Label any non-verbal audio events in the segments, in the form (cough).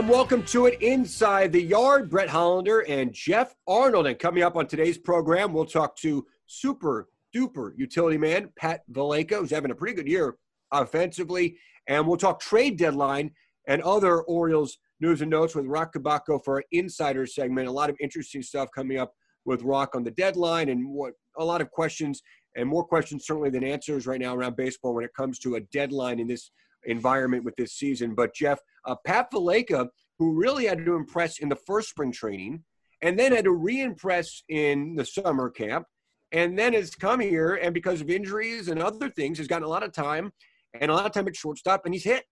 And welcome to it inside the yard. Brett Hollander and Geoff Arnold. And coming up on today's program, we'll talk to super duper utility man Pat Valaika, who's having a pretty good year offensively. And we'll talk trade deadline and other Orioles news and notes with Roch Kubatko for our insider segment. A lot of interesting stuff coming up with Roch on the deadline and what a lot of questions and more questions certainly than answers right now around baseball when it comes to a deadline in this environment with this season. But Geoff, uh, Pat Valaika, who really had to impress in the first spring training and then had to re-impress in the summer camp and then has come here and because of injuries and other things has gotten a lot of time and a lot of time at shortstop and he's hit.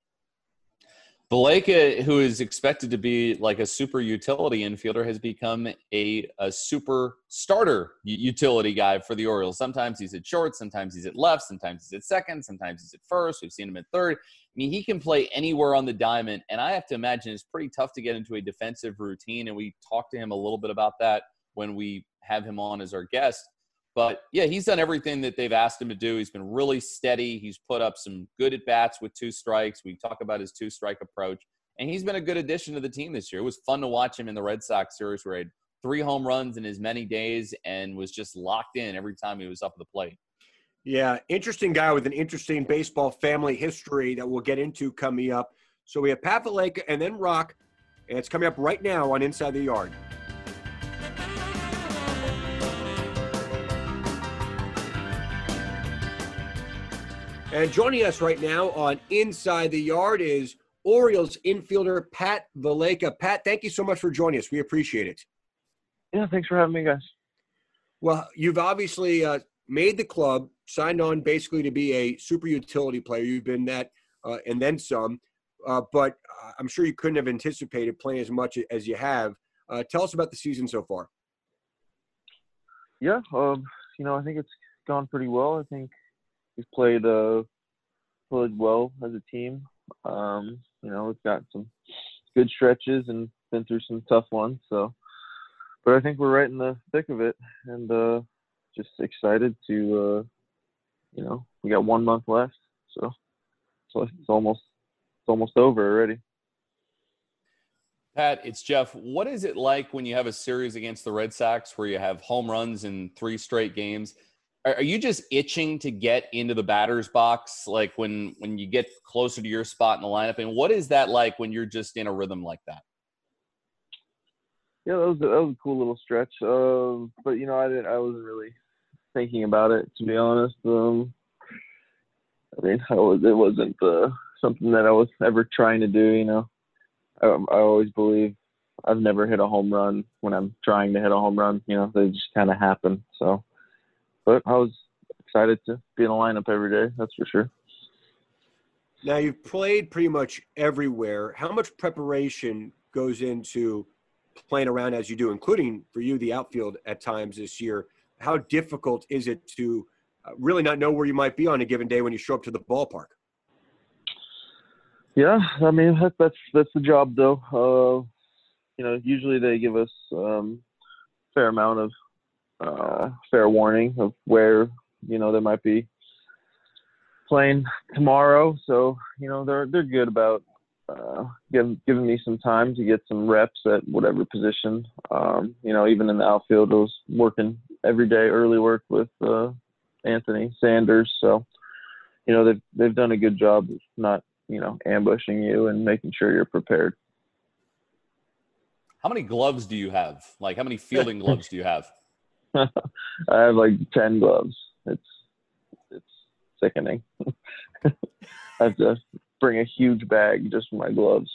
Valaika, uh, who is expected to be like a super utility infielder, has become a, a super starter utility guy for the Orioles. Sometimes he's at short, sometimes he's at left, sometimes he's at second, sometimes he's at first. We've seen him at third. I mean, he can play anywhere on the diamond, and I have to imagine it's pretty tough to get into a defensive routine. And we talked to him a little bit about that when we have him on as our guest. But yeah, he's done everything that they've asked him to do. He's been really steady. He's put up some good at bats with two strikes. We talk about his two strike approach, and he's been a good addition to the team this year. It was fun to watch him in the Red Sox series where he had three home runs in as many days and was just locked in every time he was up at the plate. Yeah, interesting guy with an interesting baseball family history that we'll get into coming up. So we have Pat Valaika and then Roch, and it's coming up right now on Inside the Yard. And joining us right now on Inside the Yard is Orioles infielder Pat Valaika. Pat, thank you so much for joining us. We appreciate it. Yeah, thanks for having me, guys. Well, you've obviously uh, made the club, signed on basically to be a super utility player. You've been that uh, and then some, uh, but I'm sure you couldn't have anticipated playing as much as you have. Uh, tell us about the season so far. Yeah, um, you know, I think it's gone pretty well. I think we've played uh, played well as a team. Um, you know, we've got some good stretches and been through some tough ones. So, but I think we're right in the thick of it, and uh, just excited to, uh, you know, we got one month left, so so it's almost it's almost over already. Pat, it's Geoff. What is it like when you have a series against the Red Sox where you have home runs in three straight games? Are are you just itching to get into the batter's box, like when when you get closer to your spot in the lineup? And what is that like when you're just in a rhythm like that? Yeah, that was that was a cool little stretch. But you know, I didn't. I wasn't really thinking about it to be honest. Um, I mean, I was. It wasn't uh, something that I was ever trying to do. You know, I, I always believe I've never hit a home run when I'm trying to hit a home run. You know, they just kind of happen. So, but I was excited to be in the lineup every day. That's for sure. Now you've played pretty much everywhere. How much preparation goes into playing around as you do, including for you the outfield at times this year? How difficult is it to uh, really not know where you might be on a given day when you show up to the ballpark? Yeah, I mean that, that's that's the job though. Uh, you know, usually they give us um, fair amount of uh, fair warning of where you know they might be playing tomorrow. So you know they're they're good about uh, giving giving me some time to get some reps at whatever position. Um, you know, even in the outfield, I was working every day, early work with uh, Anthony Sanders. So you know they've they've done a good job of not you know ambushing you and making sure you're prepared. How many gloves do you have? Like, how many fielding gloves do you have? (laughs) (laughs) I have like ten gloves. It's it's sickening. (laughs) I have to bring a huge bag just for my gloves.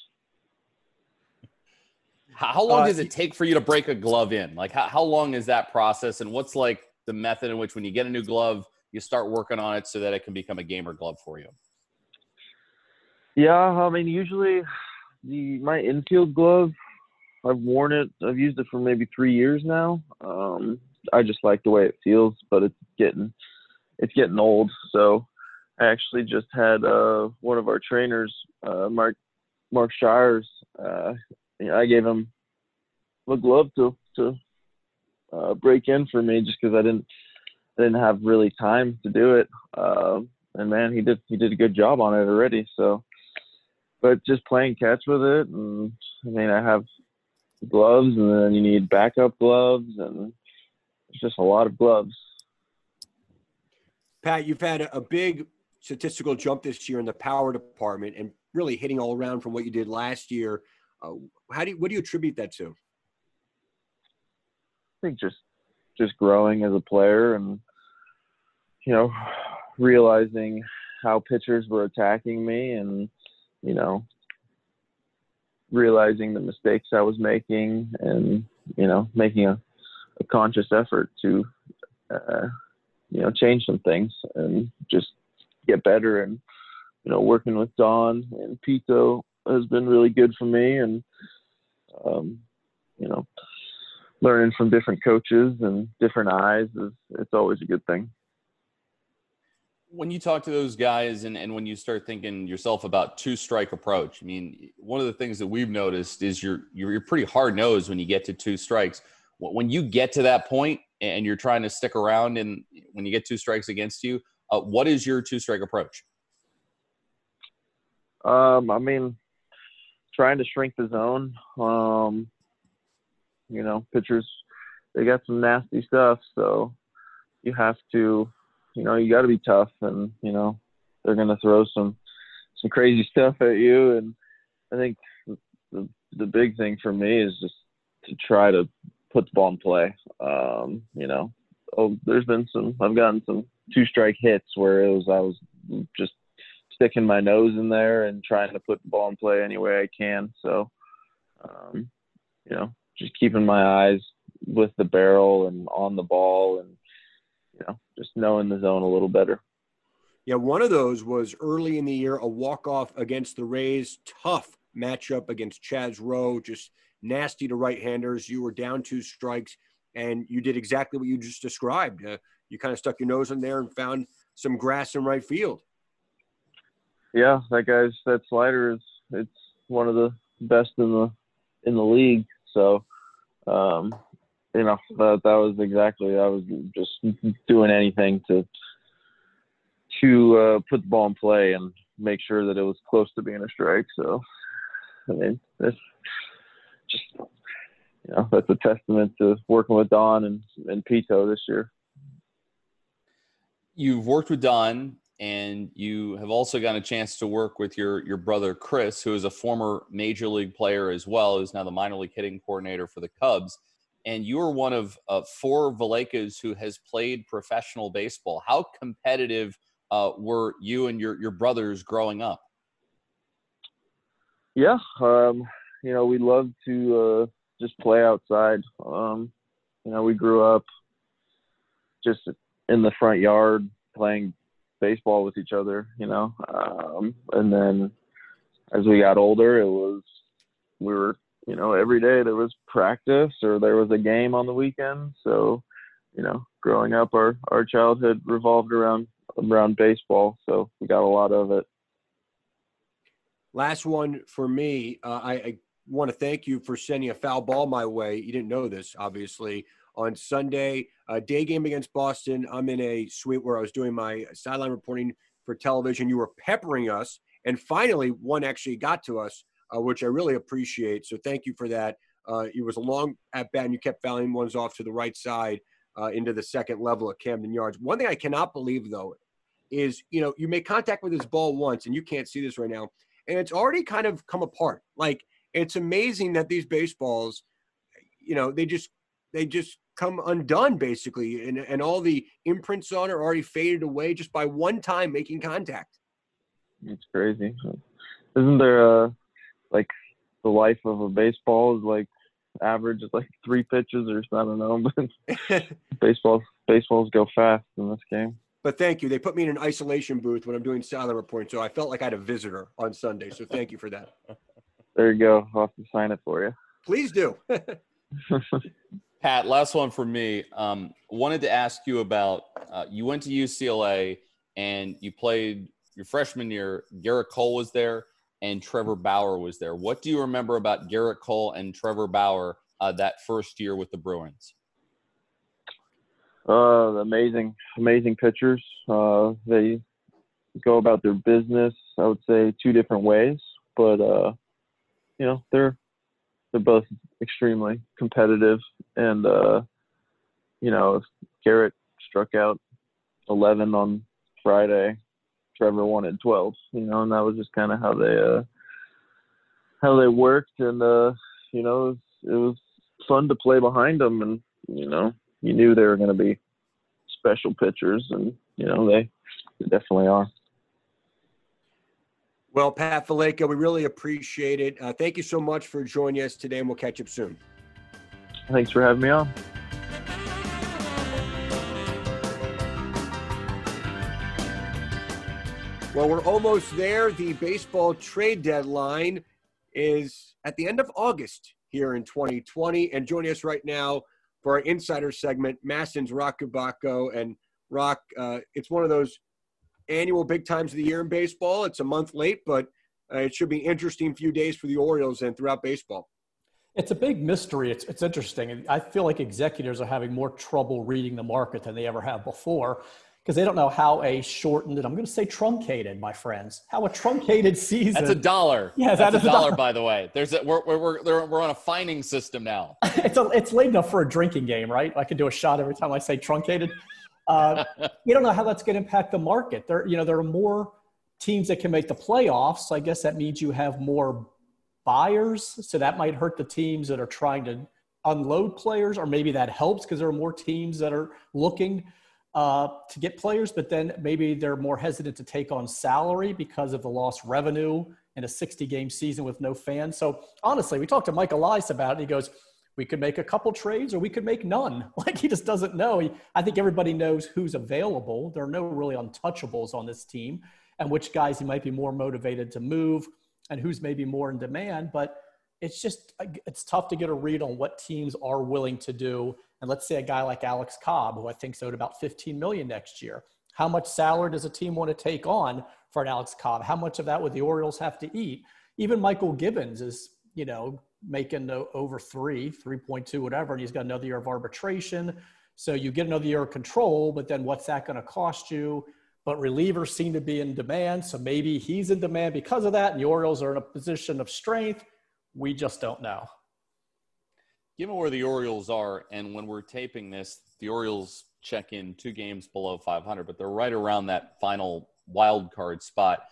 How, how long Uh, does it take for you to break a glove in? Like, how, how long is that process? And what's like the method in which when you get a new glove, you start working on it so that it can become a gamer glove for you? Yeah, I mean, usually the my infield glove, I've worn it. I've used it for maybe three years now. Um, I just like the way it feels, but it's getting it's getting old. So I actually just had uh, one of our trainers, uh, Mark Mark Shires. Uh, I gave him a glove to to uh, break in for me just because I didn't I didn't have really time to do it. Uh, and man, he did he did a good job on it already. So, but just playing catch with it, and I mean, I have gloves, and then you need backup gloves, and it's just a lot of gloves. Pat, you've had a, big statistical jump this year in the power department, and really hitting all around from what you did last year. Uh, how do you, what do you attribute that to? I think just just growing as a player and you know realizing how pitchers were attacking me and you know realizing the mistakes I was making and you know making a, a conscious effort to uh, you know change some things and just get better and you know working with Don and Pito has been really good for me and um, you know learning from different coaches and different eyes is it's always a good thing. When you talk to those guys and, and when you start thinking yourself about two strike approach, I mean, one of the things that we've noticed is you're you're pretty hard nosed when you get to two strikes. When you get to that point and you're trying to stick around and when you get two strikes against you, uh, what is your two strike approach? Um, I mean, trying to shrink the zone. Um, you know, pitchers they got some nasty stuff, so you have to, you know, you got to be tough, and you know, they're gonna throw some some crazy stuff at you, and I think the the big thing for me is just to try to put the ball in play. Um, you know, oh, there's been some I've gotten some two strike hits where it was I was just sticking my nose in there and trying to put the ball in play any way I can. So, um, you know, just keeping my eyes with the barrel and on the ball and you know just knowing the zone a little better yeah one of those was early in the year a walk-off against the rays tough matchup against chaz roe just nasty to right-handers. You were down two strikes and you did exactly what you just described. Uh, you kind of stuck your nose in there and found some grass in right field. Yeah that guy's that slider is it's one of the best in the in the league. So, um, you know, that, that was exactly, I was just doing anything to, to uh, put the ball in play and make sure that it was close to being a strike. So, I mean, it's just, you know, that's a testament to working with Don and, and Pito this year. You've worked with Don and you have also gotten a chance to work with your your brother Chris, who is a former major league player as well, who's now the minor league hitting coordinator for the Cubs. And you are one of uh, four Valaicas who has played professional baseball. How competitive uh, were you and your your brothers growing up? Yeah, um, you know, we love to uh, just play outside. Um, you know, we grew up just in the front yard playing baseball with each other, you know. Um, and then as we got older, it was we were, you know, every day there was practice or there was a game on the weekend. So, you know, growing up, our our childhood revolved around around baseball. So we got a lot of it. Last one for me. Uh, I, I want to thank you for sending a foul ball my way. You didn't know this, obviously on Sunday. A day game against Boston. I'm in a suite where I was doing my sideline reporting for television. You were peppering us, and finally, one actually got to us, uh, which I really appreciate. So thank you for that. Uh, it was a long at bat, and you kept fouling ones off to the right side uh, into the second level at Camden Yards. One thing I cannot believe, though, is you know you make contact with this ball once, and you can't see this right now, and it's already kind of come apart. Like it's amazing that these baseballs, you know, they just they just come undone basically and, and all the imprints on are already faded away just by one time making contact it's crazy isn't there a like the life of a baseball is like average is like three pitches or I don't know, (laughs) but (laughs) baseballs baseballs go fast in this game. but thank you. They put me in an isolation booth when I'm doing silent report, so I felt like I had a visitor on Sunday. So thank you for that. There you go. I'll have to sign it for you. Please do. (laughs) Pat, last one for me. Um, wanted to ask you about uh, you went to UCLA and you played your freshman year. Gerrit Cole was there and Trevor Bauer was there. What do you remember about Gerrit Cole and Trevor Bauer uh, that first year with the Bruins? Uh, amazing, amazing pitchers. Uh, they go about their business, I would say, two different ways, but uh, you know, they're they're both extremely competitive, and uh, you know, if Gerrit struck out 11 on Friday, Trevor wanted 12, you know, and that was just kind of how they uh, how they worked, and uh, you know, it was, it was fun to play behind them, and you know, you knew they were going to be special pitchers, and you know, they, they definitely are. Well, Pat Valaika, we really appreciate it. Uh, thank you so much for joining us today, and we'll catch up soon. Thanks for having me on. Well, we're almost there. The baseball trade deadline is at the end of August here in 2020. And joining us right now for our insider segment, MASN's Roch Kubatko. And Roch, uh, it's one of those annual big times of the year in baseball. It's a month late, but uh, it should be interesting few days for the Orioles and throughout baseball. It's a big mystery. It's, it's interesting. I feel like executives are having more trouble reading the market than they ever have before because they don't know how a shortened, and I'm going to say truncated, my friends, how a truncated season. That's a dollar. Yeah, that's that a a dollar, dollar. by the way. There's a, we're, we're, we're, we're on a fining system now. (laughs) it's, a, it's late enough for a drinking game, right? I could do a shot every time I say truncated. Uh, (laughs) you don't know how that's going to impact the market. There, you know, there are more teams that can make the playoffs. I guess that means you have more buyers, so that might hurt the teams that are trying to unload players, or maybe that helps because there are more teams that are looking uh, to get players, but then maybe they're more hesitant to take on salary because of the lost revenue in a 60 game season with no fans. So honestly, we talked to Mike Elias about it. And he goes, we could make a couple trades or we could make none. (laughs) Like he just doesn't know. He, I think everybody knows who's available. There are no really untouchables on this team and which guys he might be more motivated to move and who's maybe more in demand. But it's just, it's tough to get a read on what teams are willing to do and let's say a guy like Alex Cobb, who I think's owed about 15 million next year. How much salary does a team want to take on for an Alex Cobb? How much of that would the Orioles have to eat? Even Mychal Givens is, you know, making over three, 3.2, whatever, and he's got another year of arbitration. So you get another year of control, but then what's that going to cost you? But relievers seem to be in demand, so maybe he's in demand because of that, and the Orioles are in a position of strength. We just don't know given where the Orioles are, and when we're taping this, the Orioles check in two games below 500, but they're right around that final wild card spot.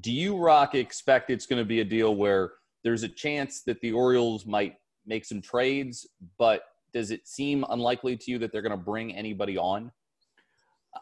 Do you, Roch, expect it's going to be a deal where there's a chance that the Orioles might make some trades, but does it seem unlikely to you that they're going to bring anybody on?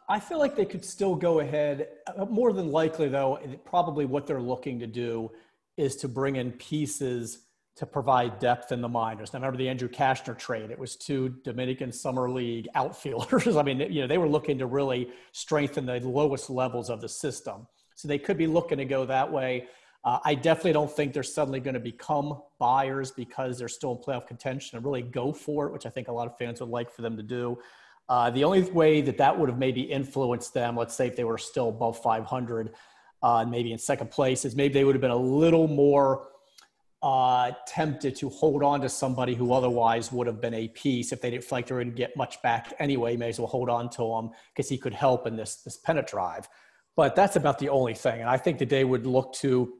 I feel like they could still go ahead. More than likely, though, probably what they're looking to do is to bring in pieces to provide depth in the minors. Now, remember the Andrew Cashner trade? It was two Dominican Summer League (laughs) outfielders. I mean, you know, they were looking to really strengthen the lowest levels of the system. So they could be looking to go that way. Uh, I definitely don't think they're suddenly going to become buyers because they're still in playoff contention and really go for it, which I think a lot of fans would like for them to do. Uh, the only way that that would have maybe influenced them, let's say if they were still above 500 uh, and maybe in second place, is maybe they would have been a little more uh, tempted to hold on to somebody who otherwise would have been a piece if they didn't feel like they were going to get much back anyway. May as well hold on to him because he could help in this this pennant drive. But that's about the only thing. And I think that they would look to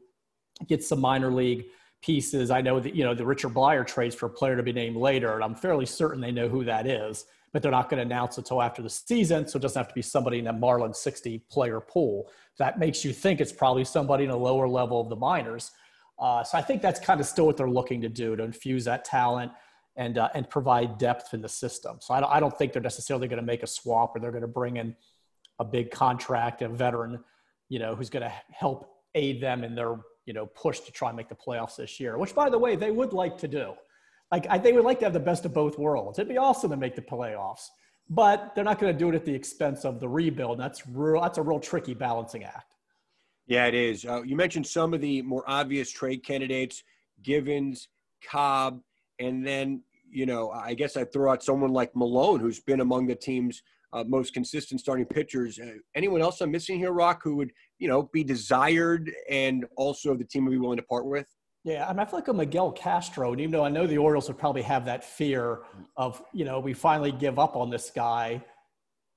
get some minor league pieces. I know that you know the Richard Bleier trades for a player to be named later, and I'm fairly certain they know who that is. But they're not going to announce it until after the season, so it doesn't have to be somebody in a Marlin 60 player pool. That makes you think it's probably somebody in a lower level of the minors. Uh, so I think that's kind of still what they're looking to do to infuse that talent and uh, and provide depth in the system. So I don't, I don't think they're necessarily going to make a swap or they're going to bring in a big contract, a veteran, you know, who's going to help aid them in their you know push to try and make the playoffs this year. Which, by the way, they would like to do. Like I, they would like to have the best of both worlds. It'd be awesome to make the playoffs, but they're not going to do it at the expense of the rebuild. That's real. That's a real tricky balancing act. Yeah, it is. Uh, you mentioned some of the more obvious trade candidates: Givens, Cobb, and then you know, I guess I throw out someone like Milone, who's been among the team's uh, most consistent starting pitchers. Uh, anyone else I'm missing here, Roch, who would you know be desired and also the team would be willing to part with? Yeah, I mean, I feel like a Miguel Castro, and even though I know the Orioles would probably have that fear of, you know, we finally give up on this guy,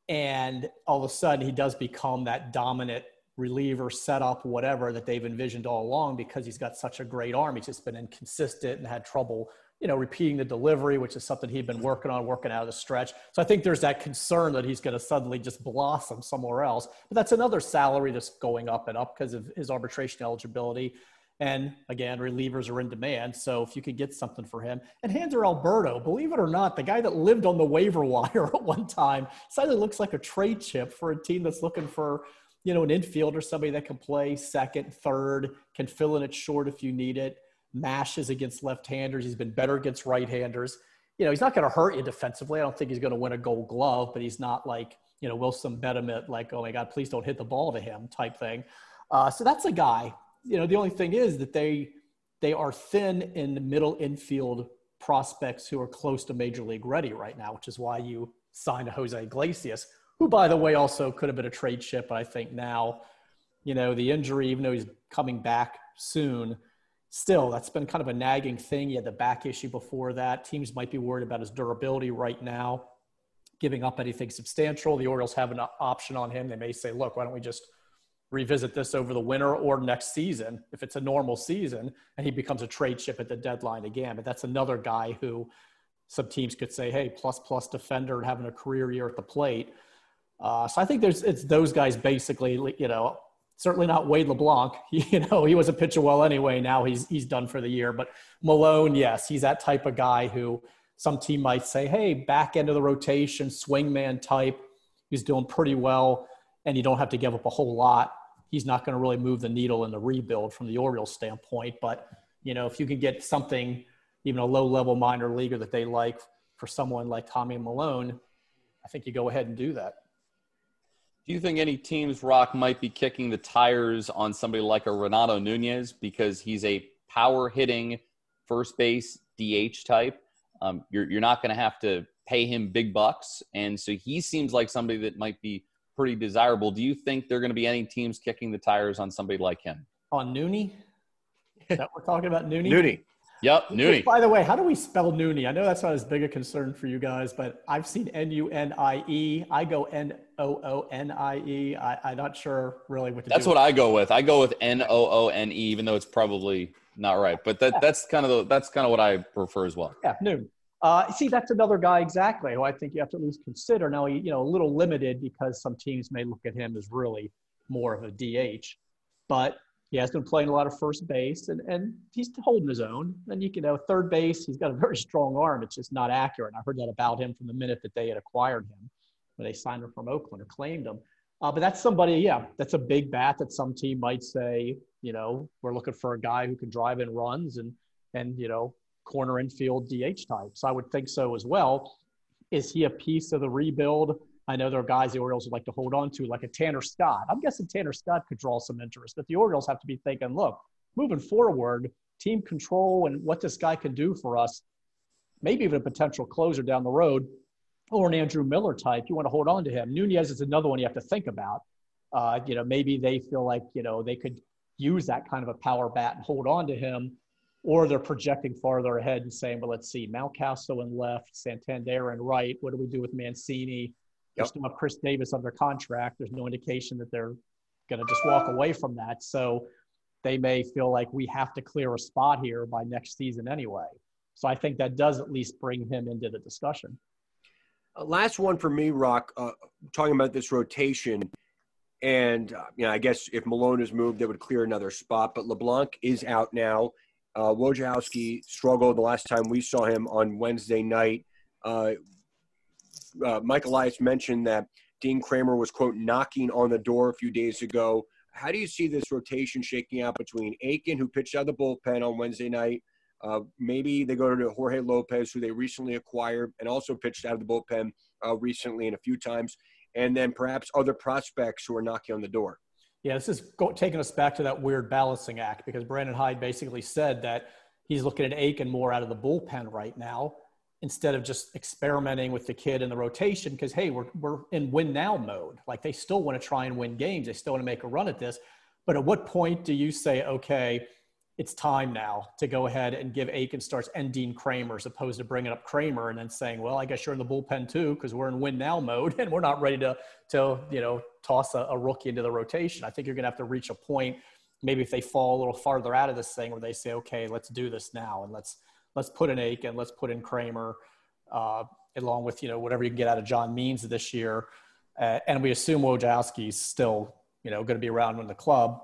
and all of a sudden he does become that dominant reliever, setup, whatever that they've envisioned all along because he's got such a great arm. He's just been inconsistent and had trouble you know, repeating the delivery, which is something he'd been working on, working out of the stretch. So I think there's that concern that he's going to suddenly just blossom somewhere else. But that's another salary that's going up and up because of his arbitration eligibility. And again, relievers are in demand. So if you could get something for him. And Hanser Alberto, believe it or not, the guy that lived on the waiver (laughs) wire at one time, suddenly looks like a trade chip for a team that's looking for, you know, an infielder, somebody that can play second, third, can fill in at short if you need it mashes against left-handers. He's been better against right-handers. You know, he's not going to hurt you defensively. I don't think he's going to win a Gold Glove, but he's not like you know Wilson Betemit, like oh my God, please don't hit the ball to him type thing. Uh, so that's a guy. You know, the only thing is that they they are thin in the middle infield prospects who are close to major league ready right now, which is why you signed a Jose Iglesias, who by the way also could have been a trade chip, but I think now, you know, the injury, even though he's coming back soon still, that's been kind of a nagging thing. He had the back issue before that. Teams might be worried about his durability right now, giving up anything substantial. The Orioles have an option on him. They may say, look, why don't we just revisit this over the winter or next season if it's a normal season and he becomes a trade chip at the deadline again. But that's another guy who some teams could say, hey, plus plus defender and having a career year at the plate. Uh, so I think there's it's those guys basically, you know, certainly not Wade LeBlanc. (laughs) you know, he was a pitcher well anyway. Now he's he's done for the year. But Milone, yes, he's that type of guy who some team might say, hey, back end of the rotation, swingman type. He's doing pretty well, and you don't have to give up a whole lot. He's not going to really move the needle in the rebuild from the Orioles standpoint. But you know, if you can get something, even a low level minor leaguer that they like for someone like Tommy Milone, I think you go ahead and do that. Do you think any teams, Roch, might be kicking the tires on somebody like a Renato Nunez because he's a power hitting first base DH type? Um, you're, you're not going to have to pay him big bucks. And so he seems like somebody that might be pretty desirable. Do you think there are going to be any teams kicking the tires on somebody like him? On Nooney? Is that we're talking about Nooney? Nooney. Yep, Nooney. By the way, how do we spell Nooney? I know that's not as big a concern for you guys, but I've seen N U N I E. I go N O O N I E. I'm not sure really what to That's do. That's what I go with. I go with N O O N E, even though it's probably not right. But that, that's kind of the, that's kind of what I prefer as well. Yeah, Noon. Uh, see, that's another guy exactly who I think you have to at least consider. Now, he, you know, a little limited because some teams may look at him as really more of a DH, but he has been playing a lot of first base and, and he's holding his own. And you can know third base, he's got a (laughs) very strong arm. It's just not accurate. I heard that about him from the minute that they had acquired him when they signed him from Oakland or claimed him. Uh, but that's somebody, yeah, that's a big bat that some team might say, you know, we're looking for a guy who can drive in runs and and you know corner infield DH type. So I would think so as well. Is he a piece of the rebuild? I know there are guys the Orioles would like to hold on to, like a Tanner Scott. I'm guessing Tanner Scott could draw some interest, but the Orioles have to be thinking, look, moving forward, team control and what this guy can do for us, maybe even a potential closer down the road, or an Andrew Miller type. You want to hold on to him. Nunez is another one you have to think about. Uh, you know, maybe they feel like you know they could use that kind of a power bat and hold on to him, or they're projecting farther ahead and saying, well, let's see, Mountcastle in left, Santander in right. What do we do with Mancini? Yep. still have Chris Davis under contract. There's no indication that they're going to just walk away from that. So they may feel like we have to clear a spot here by next season anyway. So I think that does at least bring him into the discussion. Uh, last one for me, Roch. Uh, talking about this rotation, and uh, you know, I guess if Milone is moved, that would clear another spot. But LeBlanc is out now. Uh, Wojciechowski struggled the last time we saw him on Wednesday night. Uh, Mike Elias mentioned that Dean Kremer was quote knocking on the door a few days ago. How do you see this rotation shaking out between Akin, who pitched out of the bullpen on Wednesday night, Uh, maybe they go to Jorge Lopez, who they recently acquired and also pitched out of the bullpen uh, recently and a few times, and then perhaps other prospects who are knocking on the door. Yeah, this is go, taking us back to that weird balancing act because Brandon Hyde basically said that he's looking at Akin more out of the bullpen right now instead of just experimenting with the kid in the rotation because hey we're, we're in win now mode. Like they still want to try and win games. They still want to make a run at this. But at what point do you say okay it's time now to go ahead and give Akin starts and Dean Kremer as opposed to bringing up Kremer and then saying, well, I guess you're in the bullpen too because we're in win now mode (laughs) and we're not ready to, to you know, toss a, a rookie into the rotation. I think you're going to have to reach a point, maybe if they fall a little farther out of this thing where they say, okay, let's do this now and let's – let's put in Akin, let's put in Kremer, uh, along with you know whatever you can get out of John Means this year, uh, and we assume Wojciechowski's still you know going to be around in the club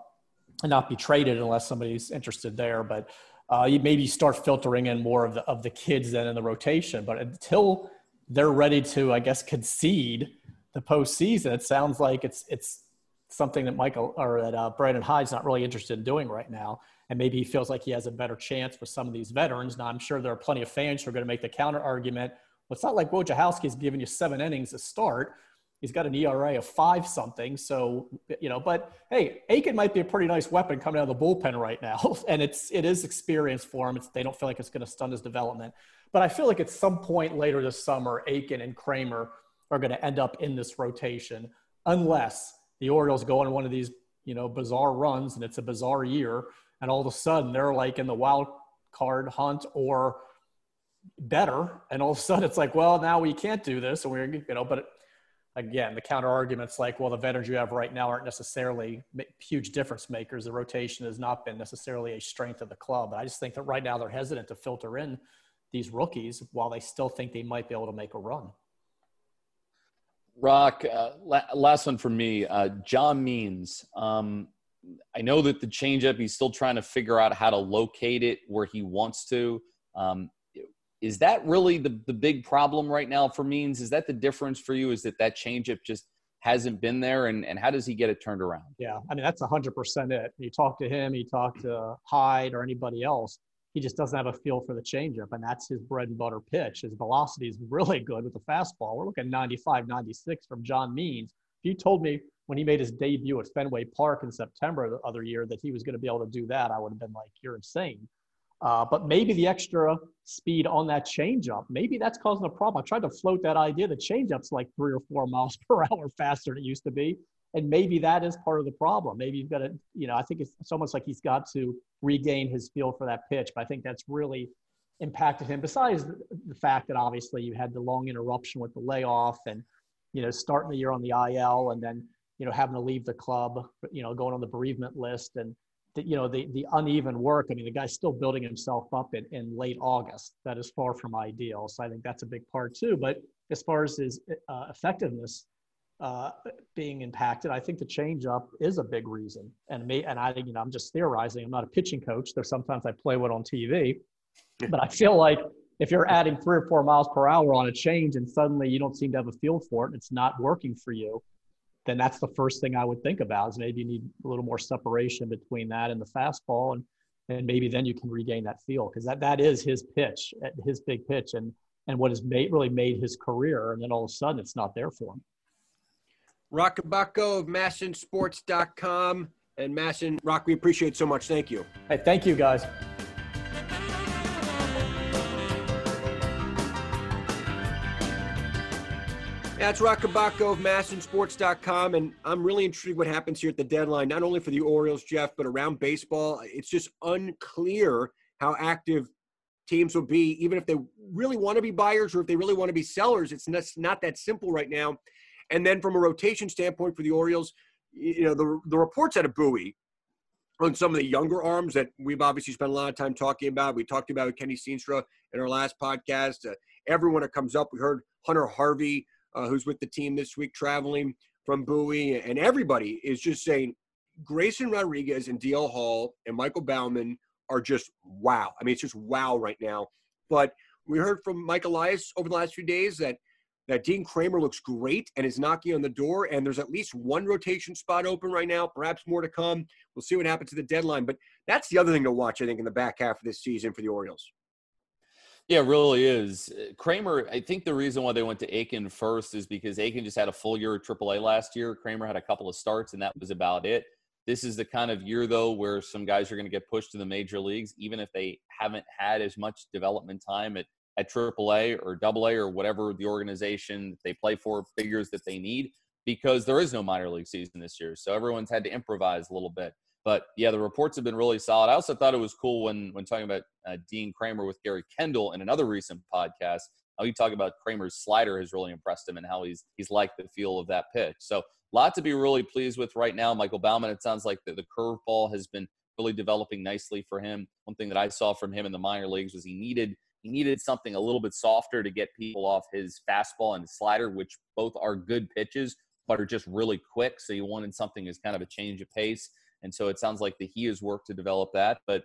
and not be traded unless somebody's interested there. But uh, you maybe start filtering in more of the of the kids then in the rotation. But until they're ready to, I guess, concede the postseason, it sounds like it's it's something that Michael or that uh, Brandon Hyde's not really interested in doing right now and maybe he feels like he has a better chance with some of these veterans. Now, I'm sure there are plenty of fans who are going to make the counter argument. Well, it's not like Wojciechowski's giving you seven innings to start. He's got an ERA of five something. So, you know, but hey, Akin might be a pretty nice weapon coming out of the bullpen right now. (laughs) And it's, it is experience for him. It's, they don't feel like it's going to stun his development. But I feel like at some point later this summer, Akin and Kremer are going to end up in this rotation unless the Orioles go on one of these, you know, bizarre runs and it's a bizarre year and all of a sudden they're like in the wild card hunt or better. And all of a sudden it's like well now we can't do this and we're you know but again the counter arguments like well the veterans you have right now aren't necessarily huge difference makers. The rotation has not been necessarily a strength of the club. But i just think that right now they're hesitant to filter in these rookies while they still think they might be able to make a run. Roch uh, last one for me uh, john means. Um, I know that the changeup, he's still trying to figure out how to locate it where he wants to. Um, is that really the, the big problem right now for Means? Is that the difference for you? Is that that changeup just hasn't been there? And, and how does he get it turned around? Yeah, I mean, that's 100% it. You talk to him, you talk to Hyde or anybody else, he just doesn't have a feel for the changeup. And that's his bread and butter pitch. His velocity is really good with the fastball. We're looking 95, 96 from John Means. If you told me when he made his debut at Fenway Park in September the other year that he was going to be able to do that, I would have been like, you're insane. Uh, but maybe the extra speed on that changeup, maybe that's causing a problem. I tried to float that idea. The changeup's like three or four (laughs) miles per hour faster than it used to be. And maybe that is part of the problem. Maybe you've got to, you know, I think it's, it's almost like he's got to regain his feel for that pitch. But I think that's really impacted him, besides the fact that obviously you had the long interruption with the layoff and, you know, starting the year on the IL and then you know, having to leave the club, you know, going on the bereavement list and, the, you know, the, the uneven work. I mean, the guy's still building himself up in, in late August. That is far from ideal. So I think that's a big part too. But as far as his uh, effectiveness uh, being impacted, I think the changeup is a big reason. And me, and I think, you know, I'm just theorizing. I'm not a pitching coach, though sometimes I play one on TV. But I feel like if you're adding three or four miles per hour on a change and suddenly you don't seem to have a feel for it and it's not working for you, then that's the first thing I would think about is maybe you need a little more separation between that and the fastball and and maybe then you can regain that feel because that, that is his pitch, eh, his big pitch and and what has made really made his career and then all of a sudden it's not there for him. Roch Kubatko of MASNsports.com and MASN Roch, we appreciate so much. Thank you. Hey, thank you guys. That's Roch Kubatko of MASNsports.com, and I'm really intrigued what happens here at the deadline, not only for the Orioles, Geoff, but around baseball. It's just unclear how active teams will be, even if they really want to be buyers or if they really want to be sellers. It's not that simple right now. And then from a rotation standpoint for the Orioles, you know, the, the reports out of Bowie on some of the younger arms that we've obviously spent a lot of time talking about. We talked about Kenny Steenstra in our last podcast. Uh, everyone that comes up, we heard Hunter Harvey – uh, who's with the team this week traveling from Bowie, and everybody is just saying Grayson Rodriguez and DL Hall and Michael Baumann are just wow. I mean, it's just wow right now. But we heard from Mike Elias over the last few days that that Dean Kremer looks great and is knocking on the door. And there's at least one rotation spot open right now, perhaps more to come. We'll see what happens to the deadline. But that's the other thing to watch, I think, in the back half of this season for the Orioles. Yeah, it really is. Eh, Kremer, I think the reason why they went to Akin first is because Akin just had a full year of AAA last year. Kremer had a couple of starts, and that was about it. This is the kind of year, though, where some guys are going to get pushed to the major leagues, even if they haven't had as much development time at, at AAA or AA or whatever the organization they play for figures that they need, because there is no minor league season this year. So everyone's had to improvise a little bit. But yeah, the reports have been really solid. I also thought it was cool when when talking about uh, Dean Kremer with Gary Kendall in another recent podcast. How he talked about Kremer's slider has really impressed him and how he's he's liked the feel of that pitch. So a lot to be really pleased with right now. Michael Baumann, it sounds like the, the curveball has been really developing nicely for him. One thing that I saw from him in the minor leagues was he needed he needed something a little bit softer to get people off his fastball and slider, which both are good pitches, but are just really quick. So you wanted something as kind of a change of pace. And so it sounds like that he has worked to develop that. But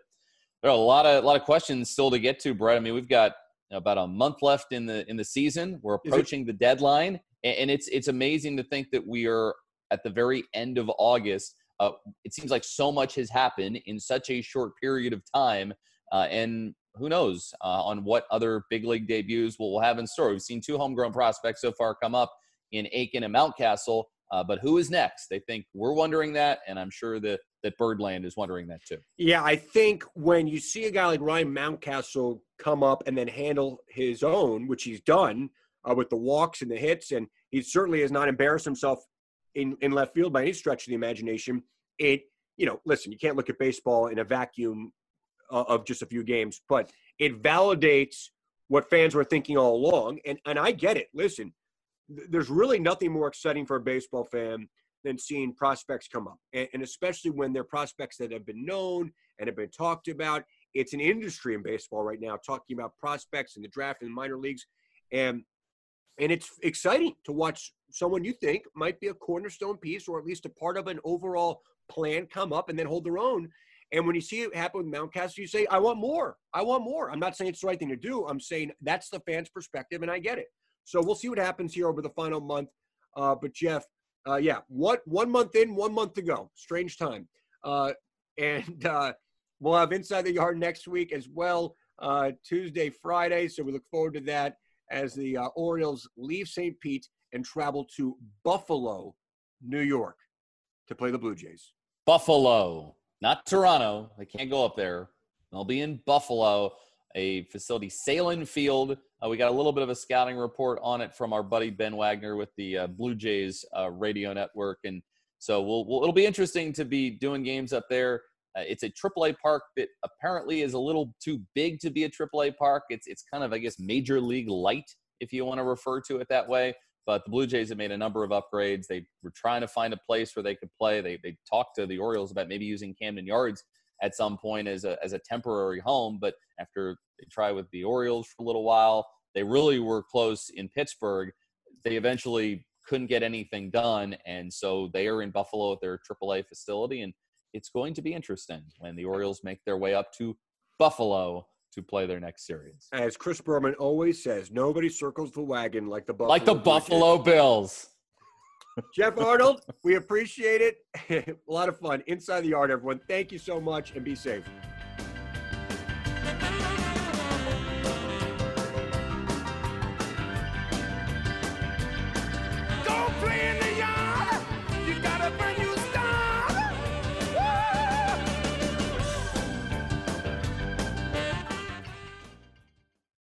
there are a lot of a lot of questions still to get to, Brett. I mean, we've got about a month left in the in the season. We're approaching the deadline, and it's it's amazing to think that we are at the very end of August. Uh, it seems like so much has happened in such a short period of time, uh, and who knows uh, on what other big league debuts we'll have in store. We've seen two homegrown prospects so far come up in Akin and Mountcastle. Uh, but who is next? They think we're wondering that, and I'm sure that that Birdland is wondering that too. Yeah, I think when you see a guy like Ryan Mountcastle come up and then handle his own, which he's done uh, with the walks and the hits, and he certainly has not embarrassed himself in, in left field by any stretch of the imagination. It, you know, listen, you can't look at baseball in a vacuum uh, of just a few games, but it validates what fans were thinking all along. And and I get it. Listen, there's really nothing more exciting for a baseball fan than seeing prospects come up, and, and, especially when they're prospects that have been known and have been talked about. It's an industry in baseball right now talking about prospects in the draft and the minor leagues, and and it's exciting to watch someone you think might be a cornerstone piece or at least a part of an overall plan come up and then hold their own. And when you see it happen with Mountcastle, you say, "I want more. I want more." I'm not saying it's the right thing to do. I'm saying that's the fans' perspective, and I get it. So we'll see what happens here over the final month. Uh, but Geoff, uh, yeah, what one month in, one month to go. Strange time. Uh, and (laughs) uh, we'll have Inside the Yard next week as well, uh, Tuesday, Friday. So we look forward to that as the uh, Orioles leave St. Pete and travel to Buffalo, New York, to play the Blue Jays. Buffalo, not Toronto. They can't go up there. They'll be in Buffalo a facility, Sahlen Field. Uh, we got a little bit of a scouting report on it from our buddy Ben Wagner with the uh, Blue Jays uh, radio network, and so we'll, we'll, it'll be interesting to be doing games up there. Uh, it's a AAA park that apparently is a little too big to be a AAA park. It's it's kind of I guess major league light if you want to refer to it that way. But the Blue Jays have made a number of upgrades. They were trying to find a place where they could play. They they talked to the Orioles about maybe using Camden Yards at some point as a as a temporary home. But after they try with the Orioles for a little while, they really were close in Pittsburgh. They eventually couldn't get anything done, and so they are in Buffalo at their AAA facility, and it's going to be interesting when the Orioles make their way up to Buffalo to play their next series. As Chris Berman always says, nobody circles the wagon like the Buffalo like the Buffalo Bills. Geoff Arnold, we appreciate it. (laughs) a lot of fun. Inside the Yard, everyone. Thank you so much and be safe.